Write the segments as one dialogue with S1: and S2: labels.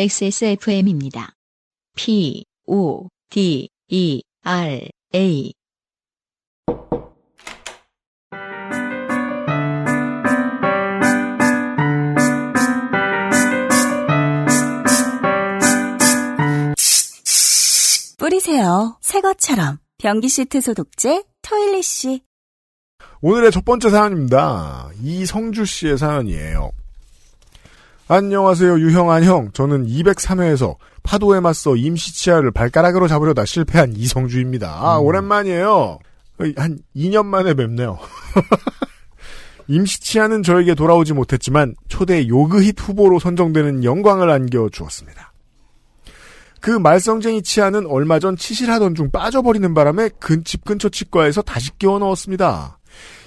S1: XSFM입니다. P, O, D, E, R, A.
S2: 뿌리세요. 새 것처럼. 변기 시트 소독제 토일리쉬.
S3: 오늘의 첫 번째 사연입니다. 이성주 씨의 사연이에요. 안녕하세요, 유형한 형. 저는 203회에서 파도에 맞서 임시 치아를 발가락으로 잡으려다 실패한 이성주입니다. 아, 오랜만이에요. 한 2년 만에 뵙네요. 임시 치아는 저에게 돌아오지 못했지만 초대 요그힛 후보로 선정되는 영광을 안겨주었습니다. 그 말썽쟁이 치아는 얼마 전 치실하던 중 빠져버리는 바람에 근집 근처 치과에서 다시 끼워 넣었습니다.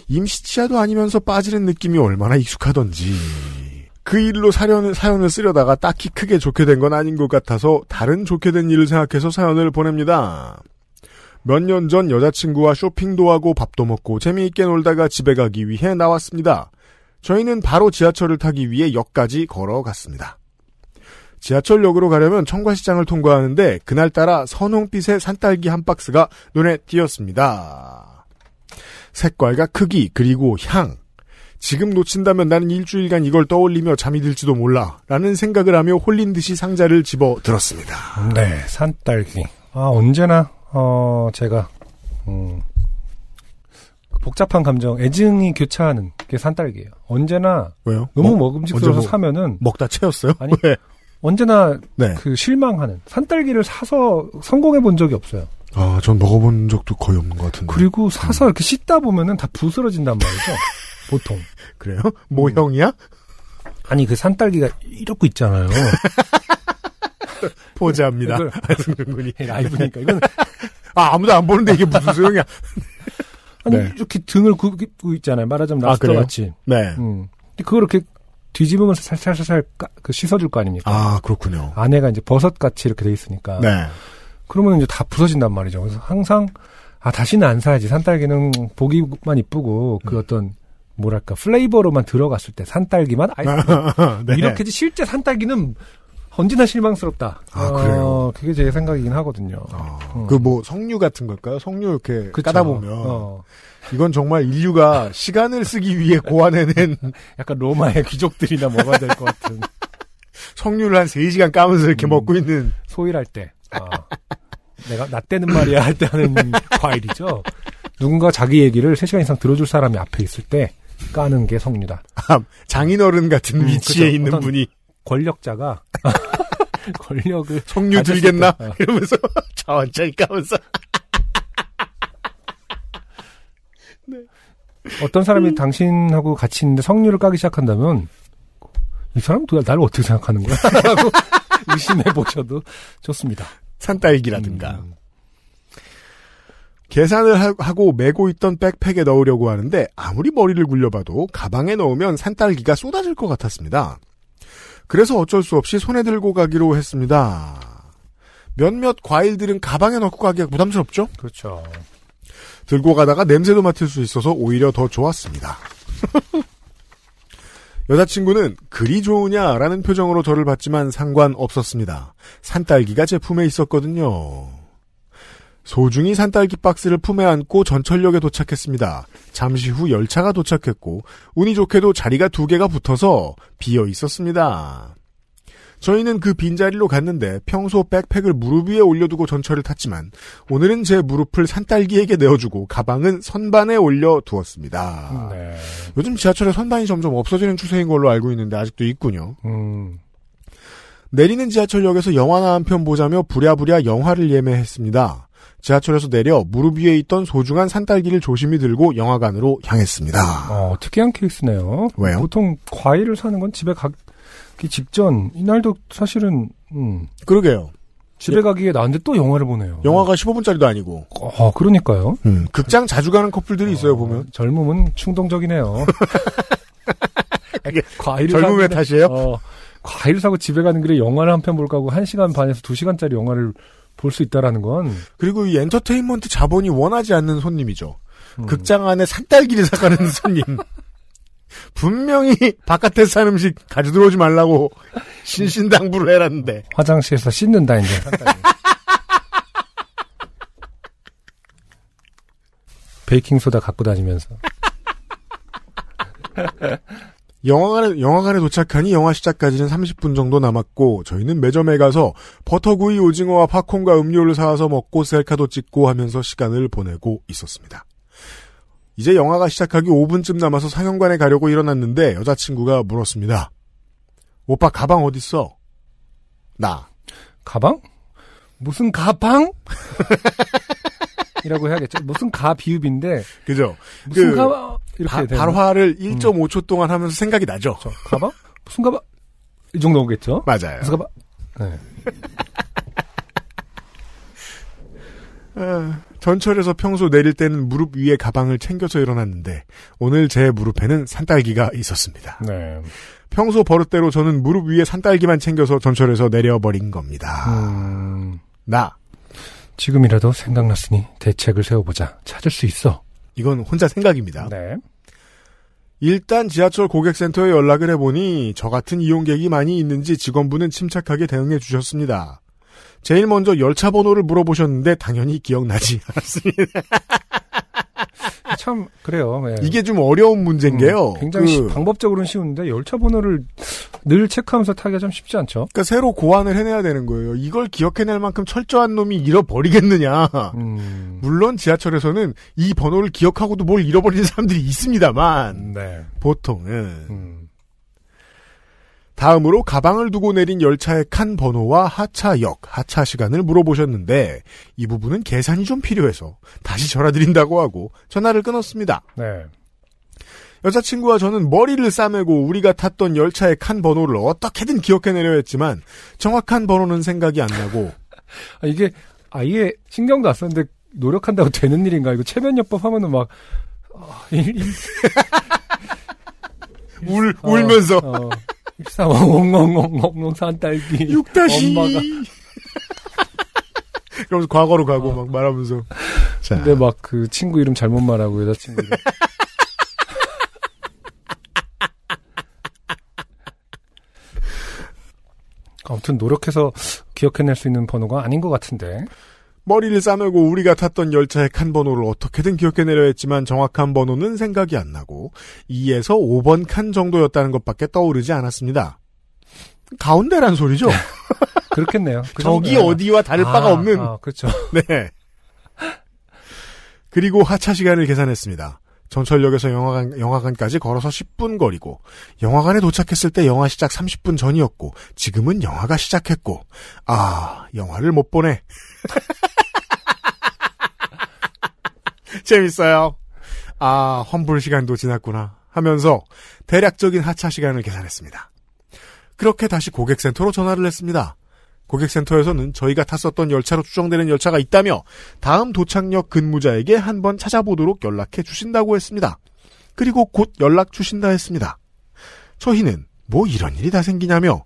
S3: 임시 치아도 아니면서 빠지는 느낌이 얼마나 익숙하던지. 그 일로 사연을, 사연을 쓰려다가 딱히 크게 좋게 된 건 아닌 것 같아서 다른 좋게 된 일을 생각해서 사연을 보냅니다. 몇 년 전 여자친구와 쇼핑도 하고 밥도 먹고 재미있게 놀다가 집에 가기 위해 나왔습니다. 저희는 바로 지하철을 타기 위해 역까지 걸어갔습니다. 지하철역으로 가려면 청과시장을 통과하는데 그날따라 선홍빛의 산딸기 한 박스가 눈에 띄었습니다. 색깔과 크기 그리고 향 지금 놓친다면 나는 일주일간 이걸 떠올리며 잠이 들지도 몰라 라는 생각을 하며 홀린 듯이 상자를 집어 들었습니다.
S4: 네, 산딸기. 아, 언제나, 어, 제가, 음, 복잡한 감정, 애증이 교차하는 게 산딸기예요. 언제나
S3: 왜요?
S4: 너무
S3: 먹-
S4: 먹음직스러워서
S3: 뭐-
S4: 사면은
S3: 먹다 채웠어요?
S4: 아니,
S3: 왜?
S4: 언제나
S3: 네.
S4: 그 실망하는 산딸기를 사서 성공해 본 적이 없어요.
S3: 아, 전 먹어본 적도 거의 없는 것 같은데.
S4: 그리고 사서 이렇게 씻다 보면은 다 부스러진단 말이죠. 보통.
S3: 그래요? 모형이야?
S4: 아니 그 산딸기가 이렇게 있잖아요.
S3: 포즈합니다. 안승준.
S4: 라이브니까 이건
S3: 아, 아무도 안 보는데 이게 무슨 소용이야.
S4: 아니
S3: 네.
S4: 이렇게 등을 굽고 있잖아요. 말하자면
S3: 아,
S4: 랍스터
S3: 그래요?
S4: 같이.
S3: 네.
S4: 음. 근데 그걸 이렇게 뒤집으면서 살살살살 까- 그 씻어줄 거 아닙니까?
S3: 아, 그렇군요.
S4: 안에가 이제 버섯 같이 이렇게 돼 있으니까.
S3: 네.
S4: 그러면 이제 다 부서진단 말이죠. 그래서 항상 아 다시는 안 사야지. 산딸기는 보기만 이쁘고
S3: 음.
S4: 그 어떤 뭐랄까 플레이버로만 들어갔을 때 산딸기만 아이스크림
S3: 네.
S4: 이렇게지 실제 산딸기는 언제나 실망스럽다.
S3: 아,
S4: 어,
S3: 그래요?
S4: 그게 제 생각이긴 하거든요. 음.
S3: 그뭐 성류 같은 걸까요? 성류 이렇게
S4: 그쵸.
S3: 까다 보면
S4: 어,
S3: 이건 정말 인류가 시간을 쓰기 위해 고안해낸
S4: 약간 로마의 귀족들이나 먹어야 될것 같은
S3: 성류를 한 3시간 까면서 이렇게
S4: 음.
S3: 먹고 있는
S4: 소일할 때. 아, 내가 나 때는 말이야 할 때 하는 과일이죠. 누군가 자기 얘기를 3시간 이상 들어줄 사람이 앞에 있을 때 까는 게 성류다.
S3: 아, 장인어른 같은
S4: 음,
S3: 위치에
S4: 그죠.
S3: 있는 분이
S4: 권력자가 권력을
S3: 성류 들겠나?
S4: 때, 어.
S3: 이러면서 천천히 까면서
S4: 어떤 사람이 당신하고 같이 있는데 성류를 까기 시작한다면 이 사람 도대체 나를 어떻게 생각하는 거야? 라고 의심해 보셔도 좋습니다.
S3: 산딸기라든가
S4: 음,
S3: 계산을 하- 하고 메고 있던 백팩에 넣으려고 하는데 아무리 머리를 굴려봐도 가방에 넣으면 산딸기가 쏟아질 것 같았습니다. 그래서 어쩔 수 없이 손에 들고 가기로 했습니다. 몇몇 과일들은 가방에 넣고 가기가 부담스럽죠?
S4: 그렇죠.
S3: 들고 가다가 냄새도 맡을 수 있어서 오히려 더 좋았습니다. 여자친구는 그리 좋으냐라는 표정으로 저를 봤지만 상관없었습니다. 산딸기가 제품에 있었거든요. 소중히 산딸기 박스를 품에 안고 전철역에 도착했습니다. 잠시 후 열차가 도착했고 운이 좋게도 자리가 두 개가 붙어서 비어 있었습니다. 저희는 그 빈자리로 갔는데 평소 백팩을 무릎 위에 올려두고 전철을 탔지만 오늘은 제 무릎을 산딸기에게 내어주고 가방은 선반에 올려두었습니다.
S4: 네.
S3: 요즘 지하철에 선반이 점점 없어지는 추세인 걸로 알고 있는데 아직도 있군요.
S4: 음,
S3: 내리는 지하철역에서 영화나 한 편 보자며 부랴부랴 영화를 예매했습니다. 지하철에서 내려 무릎 위에 있던 소중한 산딸기를 조심히 들고 영화관으로 향했습니다.
S4: 어, 특이한 케이스네요.
S3: 왜요?
S4: 보통 과일을 사는 건 집에 가기 직전 이날도 사실은 음,
S3: 그러게요.
S4: 집에 가기에 나는데 또 영화를 보네요.
S3: 영화가 15분짜리도 아니고
S4: 어, 그러니까요.
S3: 음, 극장 자주 가는 커플들이 있어요
S4: 어,
S3: 보면
S4: 젊음은 충동적이네요. 과일을
S3: 젊음의 탓이에요?
S4: 어, 과일을 사고 집에 가는 길에 영화를 한 편 볼까 하고 1시간 반에서 2시간짜리 영화를 볼 수 있다라는 건
S3: 그리고 이 엔터테인먼트 자본이 원하지 않는 손님이죠.
S4: 음,
S3: 극장 안에 산딸기를 사가는 손님. 분명히 바깥에서 산 음식 가져 들어오지 말라고 신신당부를 해놨는데.
S4: 화장실에서 씻는다 이제. 베이킹 소다 갖고 다니면서.
S3: 영화관에, 영화관에 도착하니 영화 시작까지는 30분 정도 남았고, 저희는 매점에 가서 버터구이 오징어와 팝콘과 음료를 사와서 먹고 셀카도 찍고 하면서 시간을 보내고 있었습니다. 이제 영화가 시작하기 5분쯤 남아서 상영관에 가려고 일어났는데 여자친구가 물었습니다. 오빠 가방 어딨어? 나.
S4: 가방? 무슨 가방? 이라고 해야겠죠. 무슨 가 비읍인데
S3: 그죠?
S4: 무슨
S3: 그
S4: 가방 이렇게
S3: 바- 발화를 1.5초 동안 하면서 생각이 나죠?
S4: 저 가방? 무슨 가방? 이 정도겠죠?
S3: 맞아요.
S4: 무슨 가방? 네.
S3: 아, 전철에서 평소 내릴 때는 무릎 위에 가방을 챙겨서 일어났는데 오늘 제 무릎에는 산딸기가 있었습니다.
S4: 네.
S3: 평소 버릇대로 저는 무릎 위에 산딸기만 챙겨서 전철에서 내려버린 겁니다.
S4: 음,
S3: 나
S4: 지금이라도 생각났으니 대책을 세워보자. 찾을 수 있어.
S3: 이건 혼자 생각입니다.
S4: 네.
S3: 일단 지하철 고객센터에 연락을 해보니 저 같은 이용객이 많이 있는지 직원분은 침착하게 대응해 주셨습니다. 제일 먼저 열차 번호를 물어보셨는데 당연히 기억나지 않았습니다.
S4: 참 그래요. 네.
S3: 이게 좀 어려운 문제인 게요.
S4: 음, 굉장히
S3: 그-
S4: 시- 방법적으로는 쉬운데 열차 번호를 늘 체크하면서 타기가 좀 쉽지 않죠.
S3: 그러니까 새로 고안을 해내야 되는 거예요. 이걸 기억해낼 만큼 철저한 놈이 잃어버리겠느냐.
S4: 음,
S3: 물론 지하철에서는 이 번호를 기억하고도 뭘 잃어버리는 사람들이 있습니다만
S4: 네.
S3: 보통은
S4: 음,
S3: 다음으로 가방을 두고 내린 열차의 칸 번호와 하차역, 하차 시간을 물어보셨는데 이 부분은 계산이 좀 필요해서 다시 전화드린다고 하고 전화를 끊었습니다.
S4: 네.
S3: 여자친구와 저는 머리를 싸매고 우리가 탔던 열차의 칸 번호를 어떻게든 기억해내려 했지만 정확한 번호는 생각이 안 나고
S4: 아, 이게 아예 신경도 안 썼는데 노력한다고 되는 일인가? 이거 체면요법 하면은 막 아, 일- 일-
S3: 울,
S4: 어,
S3: 울면서
S4: 어, 일사왕엉엉엉엉 산딸기.
S3: 6다시.
S4: 엄마가.
S3: 그러면서 과거로 가고 막 말하면서. 자,
S4: 근데 막 그 친구 이름 잘못 말하고 여자친구 이름. 아무튼 노력해서 기억해낼 수 있는 번호가 아닌 것 같은데
S3: 머리를 싸매고 우리가 탔던 열차의 칸 번호를 어떻게든 기억해내려 했지만 정확한 번호는 생각이 안 나고 2에서 5번 칸 정도였다는 것밖에 떠오르지 않았습니다. 가운데란 소리죠.
S4: 그렇겠네요. 그
S3: 저기 어디와 다를
S4: 아,
S3: 바가 없는.
S4: 아, 그렇죠.
S3: 네. 그리고 하차 시간을 계산했습니다. 전철역에서 영화관, 영화관까지 걸어서 10분 거리고, 영화관에 도착했을 때 영화 시작 30분 전이었고, 지금은 영화가 시작했고, 아, 영화를 못 보네. 재밌어요. 아, 환불 시간도 지났구나. 하면서 대략적인 하차 시간을 계산했습니다. 그렇게 다시 고객센터로 전화를 했습니다. 고객센터에서는 저희가 탔었던 열차로 추정되는 열차가 있다며 다음 도착역 근무자에게 한번 찾아보도록 연락해 주신다고 했습니다. 그리고 곧 연락 주신다 했습니다. 저희는 뭐 이런 일이 다 생기냐며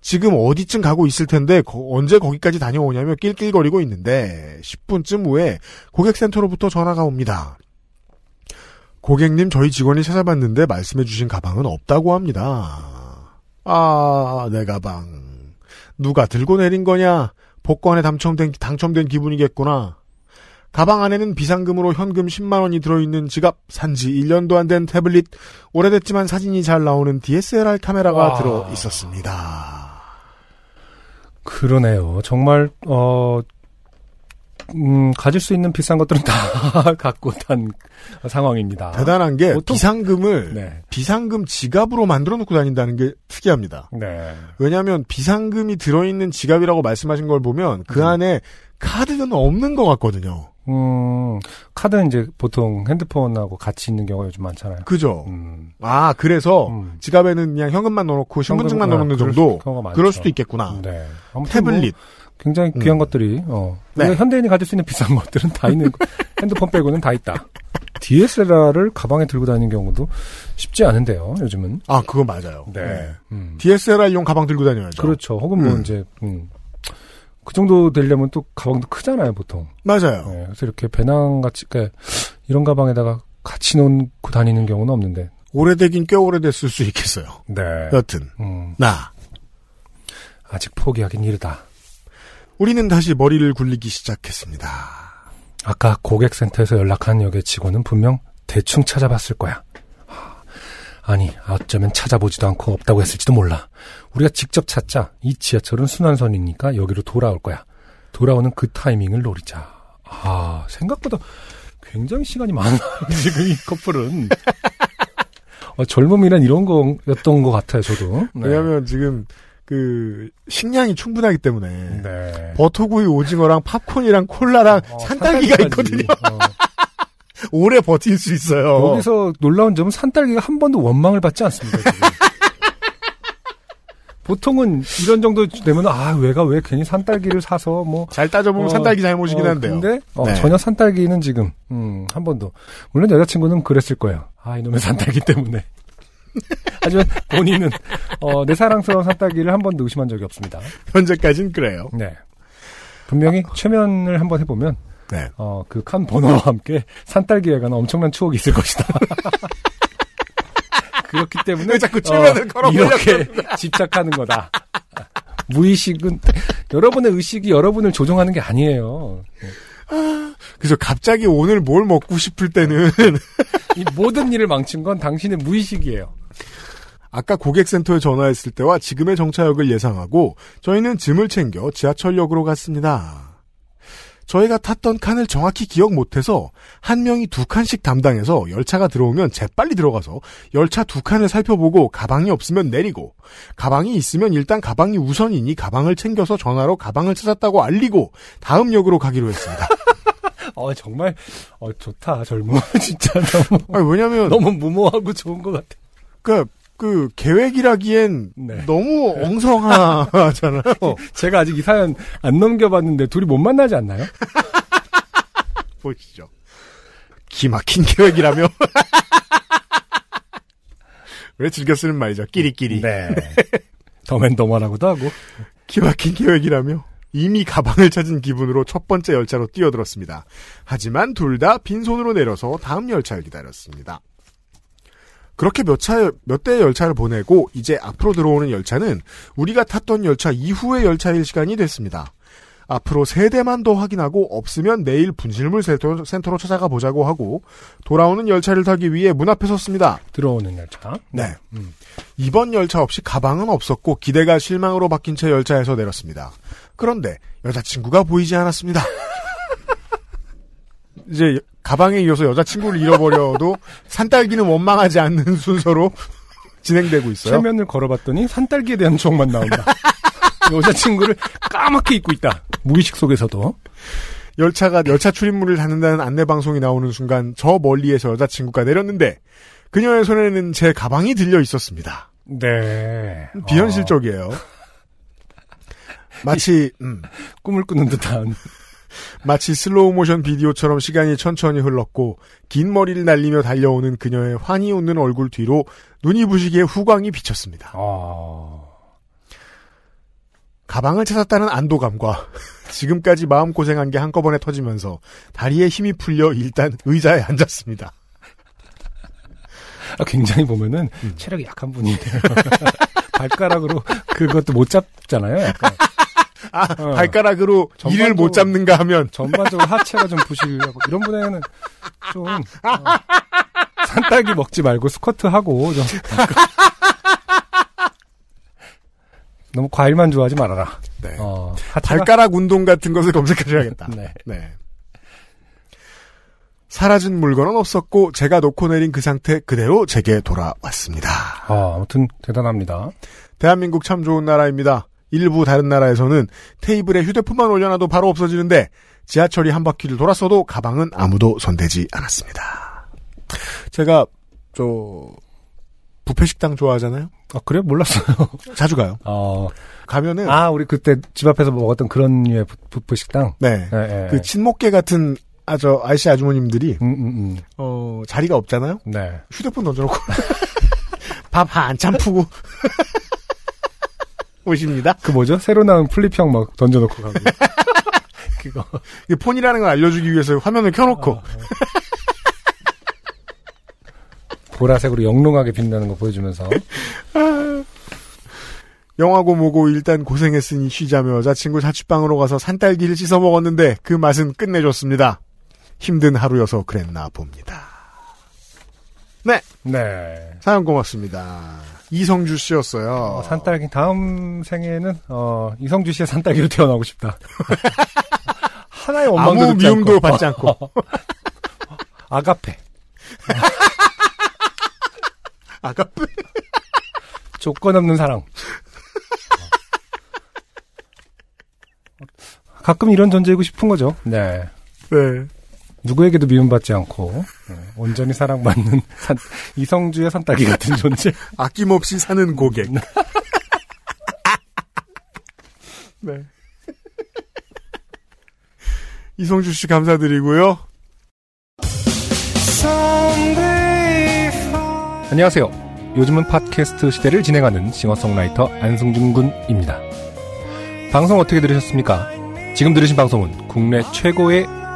S3: 지금 어디쯤 가고 있을 텐데 거- 언제 거기까지 다녀오냐며 낄낄거리고 있는데 10분쯤 후에 고객센터로부터 전화가 옵니다. 고객님 저희 직원이 찾아봤는데 말씀해 주신 가방은 없다고 합니다. 아, 내 가방. 누가 들고 내린 거냐? 복권에 당첨된, 당첨된 기분이겠구나. 가방 안에는 비상금으로 현금 10만 원이 들어있는 지갑, 산지 1년도 안 된 태블릿, 오래됐지만 사진이 잘 나오는 DSLR 카메라가
S4: 와.
S3: 들어 있었습니다.
S4: 그러네요. 정말 어 음, 가질 수 있는 비싼 것들은 다 갖고 탄 상황입니다.
S3: 대단한 게
S4: 보통-
S3: 비상금을
S4: 네.
S3: 비상금 지갑으로 만들어 놓고 다닌다는 게 특이합니다.
S4: 네.
S3: 왜냐하면 비상금이 들어있는 지갑이라고 말씀하신 걸 보면 그
S4: 음.
S3: 안에 카드는 없는 것 같거든요.
S4: 음, 카드는 이제 보통 핸드폰하고 같이 있는 경우가 요즘 많잖아요.
S3: 그죠?
S4: 음.
S3: 아 그래서
S4: 음.
S3: 지갑에는 그냥 현금만 넣어놓고 신분증만
S4: 현금,
S3: 넣어놓는
S4: 아, 그럴
S3: 정도
S4: 많죠.
S3: 그럴 수도 있겠구나.
S4: 네.
S3: 태블릿
S4: 뭐 굉장히 귀한
S3: 음.
S4: 것들이 어.
S3: 네.
S4: 현대인이 가질 수 있는 비싼 것들은 다 있는 핸드폰 빼고는 다 있다. DSLR을 가방에 들고 다니는 경우도 쉽지 않은데요. 요즘은.
S3: 아 그거 맞아요.
S4: 네. 음.
S3: DSLR용 가방 들고 다녀야죠.
S4: 그렇죠. 혹은 뭐
S3: 음.
S4: 이제 음. 그 정도 되려면 또 가방도 크잖아요, 보통.
S3: 맞아요.
S4: 네, 그래서 이렇게 배낭 같이 그러니까 이런 가방에다가 같이 놓고 다니는 경우는 없는데
S3: 오래되긴 꽤 오래됐을 수 있겠어요.
S4: 네.
S3: 여튼
S4: 음,
S3: 나
S4: 아직 포기하긴 이르다.
S3: 우리는 다시 머리를 굴리기 시작했습니다.
S4: 아까 고객센터에서 연락한 여객 직원은 분명 대충 찾아봤을 거야. 하, 아니, 어쩌면 찾아보지도 않고 없다고 했을지도 몰라. 우리가 직접 찾자. 이 지하철은 순환선이니까 여기로 돌아올 거야. 돌아오는 그 타이밍을 노리자. 아, 생각보다 굉장히 시간이 많아. 지금 이 커플은. 어, 젊음이란 이런 거였던 것 같아요, 저도. 네.
S3: 왜냐하면 지금 그 식량이 충분하기 때문에
S4: 네.
S3: 버터구이 오징어랑 팝콘이랑 콜라랑
S4: 어,
S3: 산딸기가
S4: 산딸기까지.
S3: 있거든요.
S4: 어.
S3: 오래 버틸 수 있어요.
S4: 여기서 놀라운 점은 산딸기가 한 번도 원망을 받지 않습니다. 보통은 이런 정도 되면 아 왜가 왜 괜히 산딸기를 사서 뭐
S3: 잘 따져보면
S4: 어,
S3: 산딸기 잘못이긴
S4: 어,
S3: 한데요.
S4: 근데 어,
S3: 네.
S4: 전혀 산딸기는 지금 음, 한 번도 물론 여자친구는 그랬을 거예요. 아 이놈의 산딸기 때문에. 하지만 본인은 어, 내 사랑스러운 산딸기를 한 번도 의심한 적이 없습니다.
S3: 현재까지는 그래요.
S4: 네. 분명히 최면을 한번 해보면
S3: 네.
S4: 어, 그 칸 번호와 함께 산딸기에 관한 엄청난 추억이 있을 것이다. 그렇기 때문에
S3: 왜 자꾸 최면을 걸어보려고
S4: 이렇게 집착하는 거다. 무의식은 여러분의 의식이 여러분을 조종하는 게 아니에요.
S3: 그래서 갑자기 오늘 뭘 먹고 싶을 때는
S4: 이 모든 일을 망친 건 당신의 무의식이에요.
S3: 아까 고객센터에 전화했을 때와 지금의 정차역을 예상하고 저희는 짐을 챙겨 지하철역으로 갔습니다. 저희가 탔던 칸을 정확히 기억 못해서 한 명이 두 칸씩 담당해서 열차가 들어오면 재빨리 들어가서 열차 두 칸을 살펴보고 가방이 없으면 내리고 가방이 있으면 일단 가방이 우선이니 가방을 챙겨서 전화로 가방을 찾았다고 알리고 다음 역으로 가기로 했습니다.
S4: 어 정말 어 좋다 젊어 진짜 너무
S3: 아니, 왜냐면
S4: 너무 무모하고 좋은 것 같아.
S3: 그, 그 계획이라기엔
S4: 네.
S3: 너무 엉성하잖아요.
S4: 제가 아직 이 사연 안 넘겨봤는데 둘이 못 만나지 않나요?
S3: 보시죠. 기막힌 계획이라며. 왜 즐겨 쓰는 말이죠. 끼리끼리.
S4: 네. 더맨더머라고도 하고.
S3: 기막힌 계획이라며. 이미 가방을 찾은 기분으로 첫 번째 열차로 뛰어들었습니다. 하지만 둘 다 빈손으로 내려서 다음 열차를 기다렸습니다. 그렇게 몇 차, 몇 대의 열차를 보내고 이제 앞으로 들어오는 열차는 우리가 탔던 열차 이후의 열차일 시간이 됐습니다. 앞으로 세 대만 더 확인하고 없으면 내일 분실물 센터- 센터로 찾아가 보자고 하고 돌아오는 열차를 타기 위해 문 앞에 섰습니다.
S4: 들어오는 열차.
S3: 네.
S4: 음.
S3: 이번 열차 없이 가방은 없었고 기대가 실망으로 바뀐 채 열차에서 내렸습니다. 그런데 여자친구가 보이지 않았습니다. 이제 가방에 이어서 여자친구를 잃어버려도 산딸기는 원망하지 않는 순서로 진행되고 있어요.
S4: 최면을 걸어봤더니 산딸기에 대한 추억만 나온다. 여자친구를 까맣게 잊고 있다. 무의식 속에서도.
S3: 열차가 열차 출입문을 닫는다는 안내 방송이 나오는 순간 저 멀리에서 여자친구가 내렸는데 그녀의 손에는 제 가방이 들려 있었습니다.
S4: 네.
S3: 비현실적이에요. 마치 음,
S4: 어, 꿈을 꾸는 듯한.
S3: 마치 슬로우 모션 비디오처럼 시간이 천천히 흘렀고 긴 머리를 날리며 달려오는 그녀의 환히 웃는 얼굴 뒤로 눈이 부시게 후광이 비쳤습니다.
S4: 어...
S3: 가방을 찾았다는 안도감과 지금까지 마음고생한 게 한꺼번에 터지면서 다리에 힘이 풀려 일단 의자에 앉았습니다.
S4: 아, 굉장히 보면은
S3: 음.
S4: 체력이 약한 분이에요. 발가락으로 그것도 못 잡잖아요. 약간.
S3: 아,
S4: 어.
S3: 발가락으로 이를 못 잡는가 하면
S4: 전반적으로 하체가 좀 부실하고 이런 분에게는 좀 어, 산딸기 먹지 말고 스쿼트 하고 좀 너무 과일만 좋아하지 말아라.
S3: 네.
S4: 어,
S3: 발가락 운동 같은 것을 검색하셔야겠다.
S4: 네.
S3: 네. 사라진 물건은 없었고 제가 놓고 내린 그 상태 그대로 제게 돌아왔습니다.
S4: 아, 아무튼 대단합니다.
S3: 대한민국 참 좋은 나라입니다. 일부 다른 나라에서는 테이블에 휴대폰만 올려놔도 바로 없어지는데 지하철이 한 바퀴를 돌았어도 가방은 아무도 손대지 않았습니다. 제가 저 부페 식당 좋아하잖아요.
S4: 아, 그래? 몰랐어요.
S3: 자주 가요.
S4: 어,
S3: 가면은
S4: 아, 우리 그때 집 앞에서 먹었던 그런 류의 부- 부프 식당.
S3: 네.
S4: 예, 예.
S3: 그 친목계 같은 아저 아저씨 아주머님들이
S4: 음, 음, 음.
S3: 어 자리가 없잖아요.
S4: 네.
S3: 휴대폰 던져놓고 밥 한 참 푸고 오십니다.
S4: 그 뭐죠? 새로 나온 플립형 막 던져놓고 가고. 그거.
S3: 이 폰이라는 걸 알려주기 위해서 화면을 켜놓고
S4: 아, 보라색으로 영롱하게 빛나는 거 보여주면서
S3: 영화고 뭐고 일단 고생했으니 쉬자며 여자친구 자취방으로 가서 산딸기를 씻어 먹었는데 그 맛은 끝내줬습니다. 힘든 하루여서 그랬나 봅니다. 네,
S4: 네.
S3: 사연 고맙습니다. 이성주 씨였어요.
S4: 어, 산딸기 다음 생에는 어, 이성주 씨의 산딸기로 태어나고 싶다. 하나의 원망도
S3: 아무 미움도
S4: 않고.
S3: 받지 않고.
S4: 아가페.
S3: 아가페.
S4: 조건 없는 사랑. 가끔 이런 존재이고 싶은 거죠. 네.
S3: 네.
S4: 누구에게도 미움받지 않고 네, 온전히 사랑받는 산- 이성주의 산딸기 같은 존재.
S3: 아낌없이 사는 고객. 네. 이성주 씨 감사드리고요.
S4: 안녕하세요. 요즘은 팟캐스트 시대를 진행하는 싱어송라이터 안승준 군입니다. 방송 어떻게 들으셨습니까? 지금 들으신 방송은 국내 최고의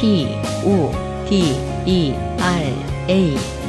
S1: P, O, D, E, R, A.